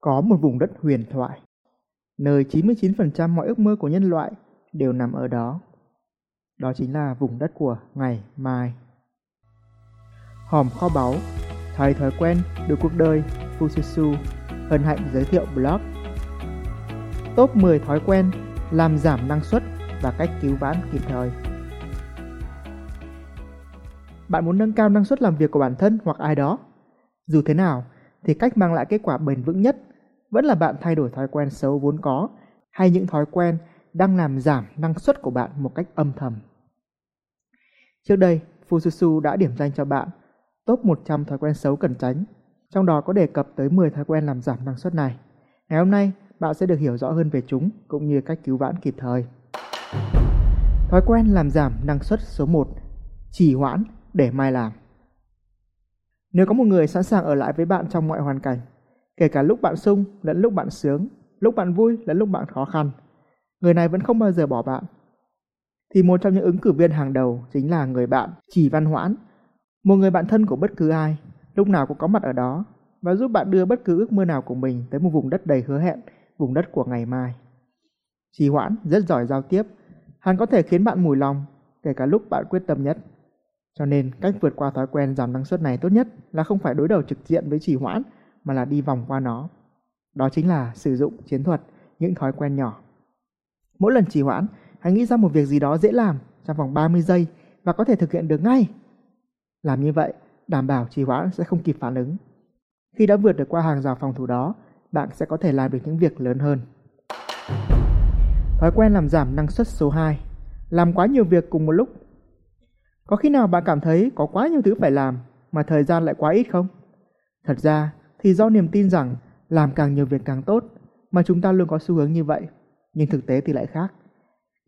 Có một vùng đất huyền thoại, nơi 99% mọi ước mơ của nhân loại đều nằm ở đó. Đó chính là vùng đất của ngày mai. Hòm kho báu, thay thói quen, được cuộc đời, Fususu, hân hạnh giới thiệu blog. Top 10 thói quen làm giảm năng suất và cách cứu vãn kịp thời. Bạn muốn nâng cao năng suất làm việc của bản thân hoặc ai đó? Dù thế nào, thì cách mang lại kết quả bền vững nhất vẫn là bạn thay đổi thói quen xấu vốn có hay những thói quen đang làm giảm năng suất của bạn một cách âm thầm. Trước đây, Fususu đã điểm danh cho bạn top 100 thói quen xấu cần tránh, trong đó có đề cập tới 10 thói quen làm giảm năng suất này. Ngày hôm nay, bạn sẽ được hiểu rõ hơn về chúng cũng như cách cứu vãn kịp thời. Thói quen làm giảm năng suất số 1: trì hoãn để mai làm. Nếu có một người sẵn sàng ở lại với bạn trong mọi hoàn cảnh, kể cả lúc bạn sung lẫn lúc bạn sướng, lúc bạn vui lẫn lúc bạn khó khăn, người này vẫn không bao giờ bỏ bạn. Thì một trong những ứng cử viên hàng đầu chính là người bạn Chỉ Văn Hoãn, một người bạn thân của bất cứ ai, lúc nào cũng có mặt ở đó và giúp bạn đưa bất cứ ước mơ nào của mình tới một vùng đất đầy hứa hẹn, vùng đất của ngày mai. Trì Hoãn rất giỏi giao tiếp, hắn có thể khiến bạn mùi lòng, kể cả lúc bạn quyết tâm nhất. Cho nên cách vượt qua thói quen giảm năng suất này tốt nhất là không phải đối đầu trực diện với trì hoãn mà là đi vòng qua nó. Đó chính là sử dụng chiến thuật, những thói quen nhỏ. Mỗi lần trì hoãn, hãy nghĩ ra một việc gì đó dễ làm trong vòng 30 giây và có thể thực hiện được ngay. Làm như vậy, đảm bảo trì hoãn sẽ không kịp phản ứng. Khi đã vượt được qua hàng rào phòng thủ đó, bạn sẽ có thể làm được những việc lớn hơn. Thói quen làm giảm năng suất số 2 Làm quá nhiều việc cùng một lúc có khi nào bạn cảm thấy có quá nhiều thứ phải làm mà thời gian lại quá ít không? Thật ra thì do niềm tin rằng làm càng nhiều việc càng tốt mà chúng ta luôn có xu hướng như vậy, nhưng thực tế thì lại khác.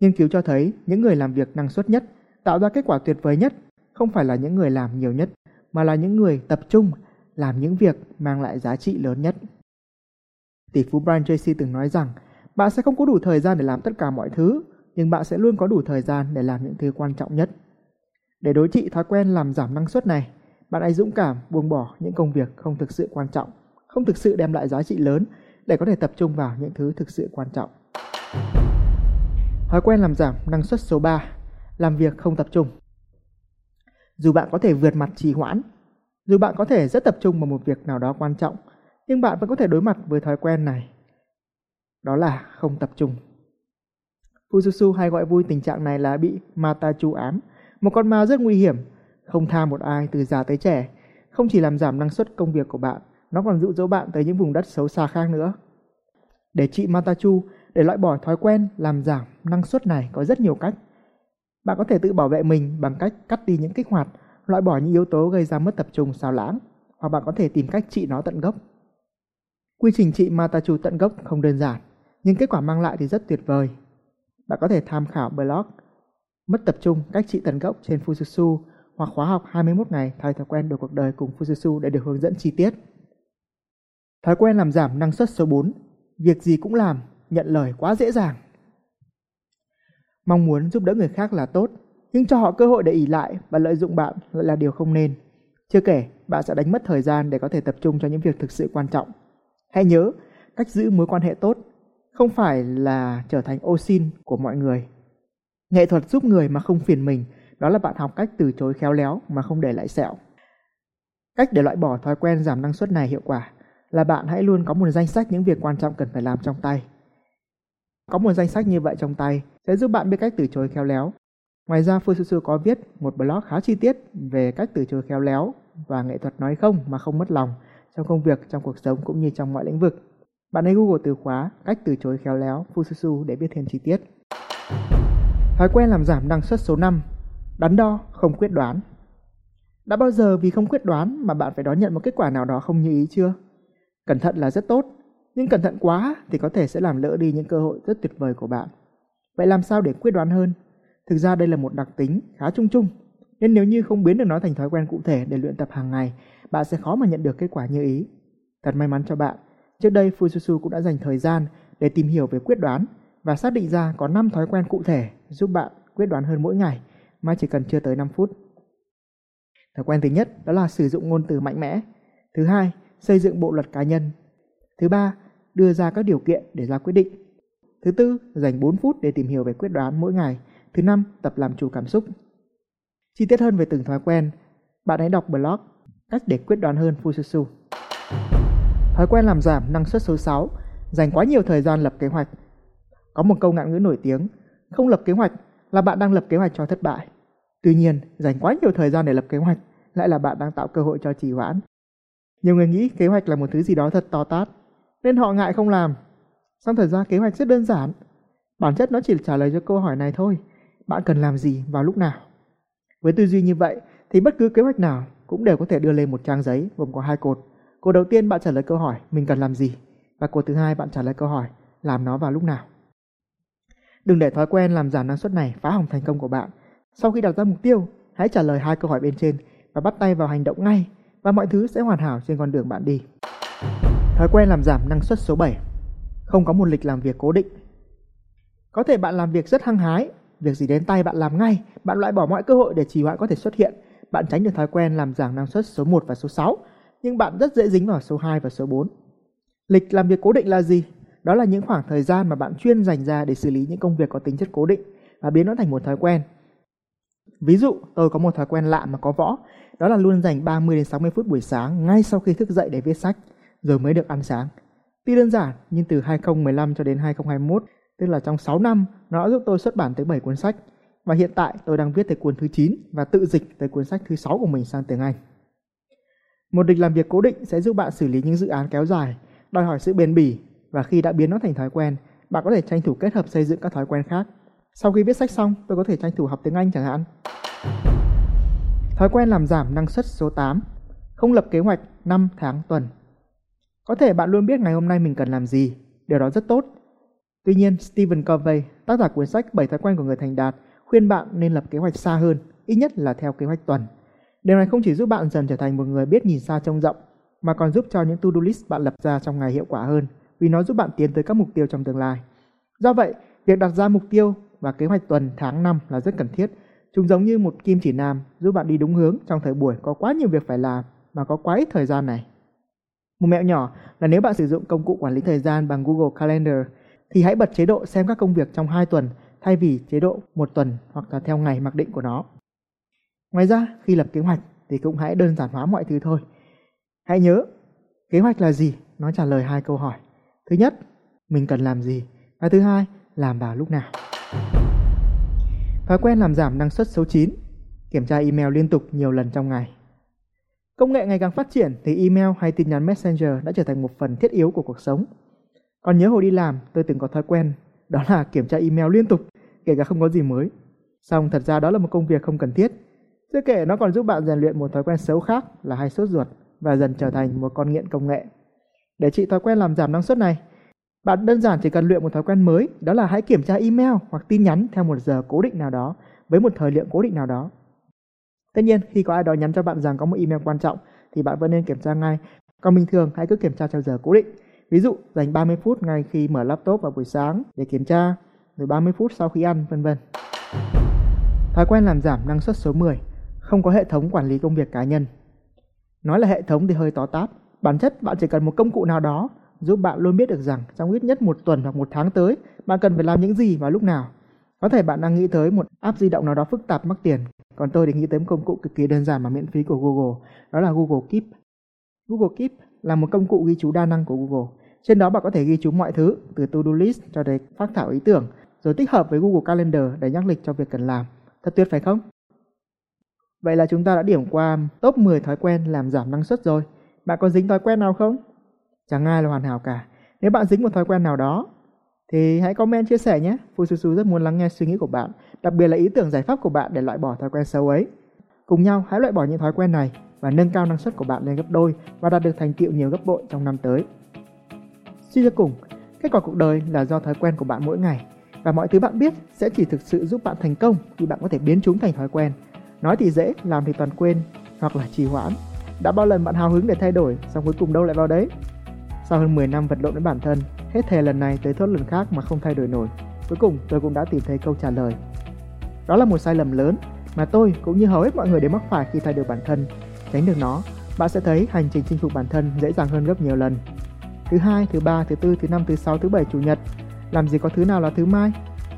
Nghiên cứu cho thấy những người làm việc năng suất nhất, tạo ra kết quả tuyệt vời nhất không phải là những người làm nhiều nhất, mà là những người tập trung làm những việc mang lại giá trị lớn nhất. Tỷ phú Brian Tracy từng nói rằng, bạn sẽ không có đủ thời gian để làm tất cả mọi thứ, nhưng bạn sẽ luôn có đủ thời gian để làm những thứ quan trọng nhất. Để đối trị thói quen làm giảm năng suất này, bạn hãy dũng cảm buông bỏ những công việc không thực sự quan trọng, không thực sự đem lại giá trị lớn để có thể tập trung vào những thứ thực sự quan trọng. Thói quen làm giảm năng suất số 3, làm việc không tập trung. Dù bạn có thể vượt mặt trì hoãn, dù bạn có thể rất tập trung vào một việc nào đó quan trọng, nhưng bạn vẫn có thể đối mặt với thói quen này. Đó là không tập trung. Fususu hay gọi vui tình trạng này là bị Mata chú ám, một con ma rất nguy hiểm, không tha một ai từ già tới trẻ, không chỉ làm giảm năng suất công việc của bạn, nó còn dụ dỗ bạn tới những vùng đất xấu xa khác nữa. Để trị Matachu, để loại bỏ thói quen làm giảm năng suất này có rất nhiều cách. Bạn có thể tự bảo vệ mình bằng cách cắt đi những kích hoạt, loại bỏ những yếu tố gây ra mất tập trung sao lãng, hoặc bạn có thể tìm cách trị nó tận gốc. Quy trình trị Matachu tận gốc không đơn giản, nhưng kết quả mang lại thì rất tuyệt vời. Bạn có thể tham khảo blog Mất tập trung, cách trị tận gốc trên Fususu hoặc khóa học 21 ngày thay thói quen đổi cuộc đời cùng Fususu để được hướng dẫn chi tiết. Thói quen làm giảm năng suất số 4. Việc gì cũng làm, nhận lời quá dễ dàng. Mong muốn giúp đỡ người khác là tốt, nhưng cho họ cơ hội để ỉ lại và lợi dụng bạn lại là điều không nên. Chưa kể, bạn sẽ đánh mất thời gian để có thể tập trung cho những việc thực sự quan trọng. Hãy nhớ, cách giữ mối quan hệ tốt không phải là trở thành ô xin của mọi người Nghệ thuật giúp người mà không phiền mình, đó là bạn học cách từ chối khéo léo mà không để lại sẹo. Cách để loại bỏ thói quen giảm năng suất này hiệu quả là bạn hãy luôn có một danh sách những việc quan trọng cần phải làm trong tay. Có một danh sách như vậy trong tay sẽ giúp bạn biết cách từ chối khéo léo. Ngoài ra, Fususu có viết một blog khá chi tiết về cách từ chối khéo léo và nghệ thuật nói không mà không mất lòng trong công việc, trong cuộc sống cũng như trong mọi lĩnh vực. Bạn hãy Google từ khóa cách từ chối khéo léo Fususu để biết thêm chi tiết. Thói quen làm giảm năng suất số 5. Đắn đo, không quyết đoán. Đã bao giờ vì không quyết đoán mà bạn phải đón nhận một kết quả nào đó không như ý chưa? Cẩn thận là rất tốt, nhưng cẩn thận quá thì có thể sẽ làm lỡ đi những cơ hội rất tuyệt vời của bạn. Vậy làm sao để quyết đoán hơn? Thực ra đây là một đặc tính khá chung chung, nên nếu như không biến được nó thành thói quen cụ thể để luyện tập hàng ngày, bạn sẽ khó mà nhận được kết quả như ý. Thật may mắn cho bạn, trước đây Fususu cũng đã dành thời gian để tìm hiểu về quyết đoán và xác định ra có 5 thói quen cụ thể giúp bạn quyết đoán hơn mỗi ngày mà chỉ cần chưa tới 5 phút. Thói quen thứ nhất đó là sử dụng ngôn từ mạnh mẽ. Thứ hai, xây dựng bộ luật cá nhân. Thứ ba, đưa ra các điều kiện để ra quyết định. Thứ tư, dành 4 phút để tìm hiểu về quyết đoán mỗi ngày. Thứ năm, tập làm chủ cảm xúc. Chi tiết hơn về từng thói quen, bạn hãy đọc blog Cách để quyết đoán hơn Fususu. Thói quen làm giảm năng suất số 6, dành quá nhiều thời gian lập kế hoạch. Có một câu ngạn ngữ nổi tiếng, không lập kế hoạch là bạn đang lập kế hoạch cho thất bại. Tuy nhiên, dành quá nhiều thời gian để lập kế hoạch lại là bạn đang tạo cơ hội cho trì hoãn. Nhiều người nghĩ kế hoạch là một thứ gì đó thật to tát, nên họ ngại không làm. Xong thật ra kế hoạch rất đơn giản. Bản chất nó chỉ trả lời cho câu hỏi này thôi. Bạn cần làm gì vào lúc nào? Với tư duy như vậy thì bất cứ kế hoạch nào cũng đều có thể đưa lên một trang giấy gồm có hai cột. Cột đầu tiên bạn trả lời câu hỏi mình cần làm gì và cột thứ hai bạn trả lời câu hỏi làm nó vào lúc nào. Đừng để thói quen làm giảm năng suất này phá hỏng thành công của bạn. Sau khi đặt ra mục tiêu, hãy trả lời hai câu hỏi bên trên và bắt tay vào hành động ngay và mọi thứ sẽ hoàn hảo trên con đường bạn đi. Thói quen làm giảm năng suất số 7. Không có một lịch làm việc cố định. Có thể bạn làm việc rất hăng hái, việc gì đến tay bạn làm ngay, bạn loại bỏ mọi cơ hội để trì hoãn có thể xuất hiện, bạn tránh được thói quen làm giảm năng suất số 1 và số 6, nhưng bạn rất dễ dính vào số 2 và số 4. Lịch làm việc cố định là gì? Đó là những khoảng thời gian mà bạn chuyên dành ra để xử lý những công việc có tính chất cố định và biến nó thành một thói quen. Ví dụ, tôi có một thói quen lạ mà có võ, đó là luôn dành 30 đến 60 phút buổi sáng ngay sau khi thức dậy để viết sách, rồi mới được ăn sáng. Tuy đơn giản, nhưng từ 2015 cho đến 2021, tức là trong 6 năm, nó đã giúp tôi xuất bản tới 7 cuốn sách. Và hiện tại tôi đang viết tới cuốn thứ 9 và tự dịch tới cuốn sách thứ 6 của mình sang tiếng Anh. Một lịch làm việc cố định sẽ giúp bạn xử lý những dự án kéo dài, đòi hỏi sự bền bỉ và khi đã biến nó thành thói quen, bạn có thể tranh thủ kết hợp xây dựng các thói quen khác. Sau khi viết sách xong, tôi có thể tranh thủ học tiếng Anh chẳng hạn. Thói quen làm giảm năng suất số 8. Không lập kế hoạch 5 tháng tuần. Có thể bạn luôn biết ngày hôm nay mình cần làm gì, điều đó rất tốt. Tuy nhiên, Stephen Covey, tác giả cuốn sách 7 thói quen của người thành đạt, khuyên bạn nên lập kế hoạch xa hơn, ít nhất là theo kế hoạch tuần. Điều này không chỉ giúp bạn dần trở thành một người biết nhìn xa trông rộng, mà còn giúp cho những to-do list bạn lập ra trong ngày hiệu quả hơn, vì nó giúp bạn tiến tới các mục tiêu trong tương lai. Do vậy, việc đặt ra mục tiêu và kế hoạch tuần, tháng, năm là rất cần thiết. Chúng giống như một kim chỉ nam giúp bạn đi đúng hướng trong thời buổi có quá nhiều việc phải làm mà có quá ít thời gian này. Một mẹo nhỏ là nếu bạn sử dụng công cụ quản lý thời gian bằng Google Calendar thì hãy bật chế độ xem các công việc trong 2 tuần thay vì chế độ một tuần hoặc là theo ngày mặc định của nó. Ngoài ra, khi lập kế hoạch thì cũng hãy đơn giản hóa mọi thứ thôi. Hãy nhớ, kế hoạch là gì? Nó trả lời hai câu hỏi. Thứ nhất, mình cần làm gì? Và thứ hai, làm vào lúc nào. Thói quen làm giảm năng suất số 9, kiểm tra email liên tục nhiều lần trong ngày. Công nghệ ngày càng phát triển thì email hay tin nhắn Messenger đã trở thành một phần thiết yếu của cuộc sống. Còn nhớ hồi đi làm, tôi từng có thói quen đó là kiểm tra email liên tục, kể cả không có gì mới. Xong thật ra đó là một công việc không cần thiết. Chưa kể nó còn giúp bạn rèn luyện một thói quen xấu khác là hay sốt ruột và dần trở thành một con nghiện công nghệ. Để trị thói quen làm giảm năng suất này, bạn đơn giản chỉ cần luyện một thói quen mới, đó là hãy kiểm tra email hoặc tin nhắn theo một giờ cố định nào đó với một thời lượng cố định nào đó. Tất nhiên, khi có ai đó nhắn cho bạn rằng có một email quan trọng thì bạn vẫn nên kiểm tra ngay. Còn bình thường hãy cứ kiểm tra theo giờ cố định. Ví dụ, dành 30 phút ngay khi mở laptop vào buổi sáng để kiểm tra, rồi 30 phút sau khi ăn, vân vân. Thói quen làm giảm năng suất số 10, không có hệ thống quản lý công việc cá nhân. Nói là hệ thống thì hơi tó tát, bản chất bạn chỉ cần một công cụ nào đó giúp bạn luôn biết được rằng trong ít nhất một tuần hoặc một tháng tới, bạn cần phải làm những gì và lúc nào. Có thể bạn đang nghĩ tới một app di động nào đó phức tạp mắc tiền, còn tôi thì nghĩ tới một công cụ cực kỳ đơn giản mà miễn phí của Google, đó là Google Keep. Google Keep là một công cụ ghi chú đa năng của Google. Trên đó bạn có thể ghi chú mọi thứ, từ to-do list cho đến phát thảo ý tưởng, rồi tích hợp với Google Calendar để nhắc lịch cho việc cần làm. Thật tuyệt phải không? Vậy là chúng ta đã điểm qua top 10 thói quen làm giảm năng suất rồi. Bạn có dính thói quen nào không? Chẳng ai là hoàn hảo cả. Nếu bạn dính một thói quen nào đó, thì hãy comment chia sẻ nhé. Fususu rất muốn lắng nghe suy nghĩ của bạn, đặc biệt là ý tưởng giải pháp của bạn để loại bỏ thói quen xấu ấy. Cùng nhau hãy loại bỏ những thói quen này và nâng cao năng suất của bạn lên gấp đôi và đạt được thành tựu nhiều gấp bội trong năm tới. Suy cho cùng, kết quả cuộc đời là do thói quen của bạn mỗi ngày và mọi thứ bạn biết sẽ chỉ thực sự giúp bạn thành công khi bạn có thể biến chúng thành thói quen. Nói thì dễ, làm thì toàn quên hoặc là trì hoãn. Đã bao lần bạn hào hứng để thay đổi, xong cuối cùng đâu lại vào đấy? Sau hơn 10 năm vật lộn với bản thân, hết thề lần này tới thốt lần khác mà không thay đổi nổi. Cuối cùng tôi cũng đã tìm thấy câu trả lời. Đó là một sai lầm lớn mà tôi cũng như hầu hết mọi người đều mắc phải khi thay đổi bản thân. Tránh được nó, bạn sẽ thấy hành trình chinh phục bản thân dễ dàng hơn gấp nhiều lần. thứ hai, thứ ba, thứ tư, thứ năm, thứ sáu, thứ bảy, chủ nhật. Làm gì có thứ nào là thứ mai?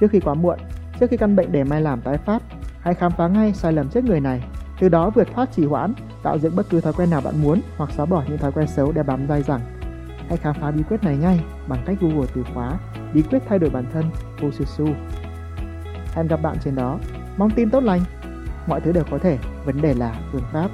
Trước khi quá muộn, trước khi căn bệnh để mai làm tái phát, hãy khám phá ngay sai lầm chết người này, từ đó vượt thoát trì hoãn, tạo dựng bất cứ thói quen nào bạn muốn hoặc xóa bỏ những thói quen xấu để bám dai dẳng Hãy khám phá bí quyết này ngay bằng cách Google từ khóa bí quyết thay đổi bản thân Osusu. Hẹn gặp bạn trên đó. Mong tin tốt lành. Mọi thứ đều có thể, vấn đề là phương pháp.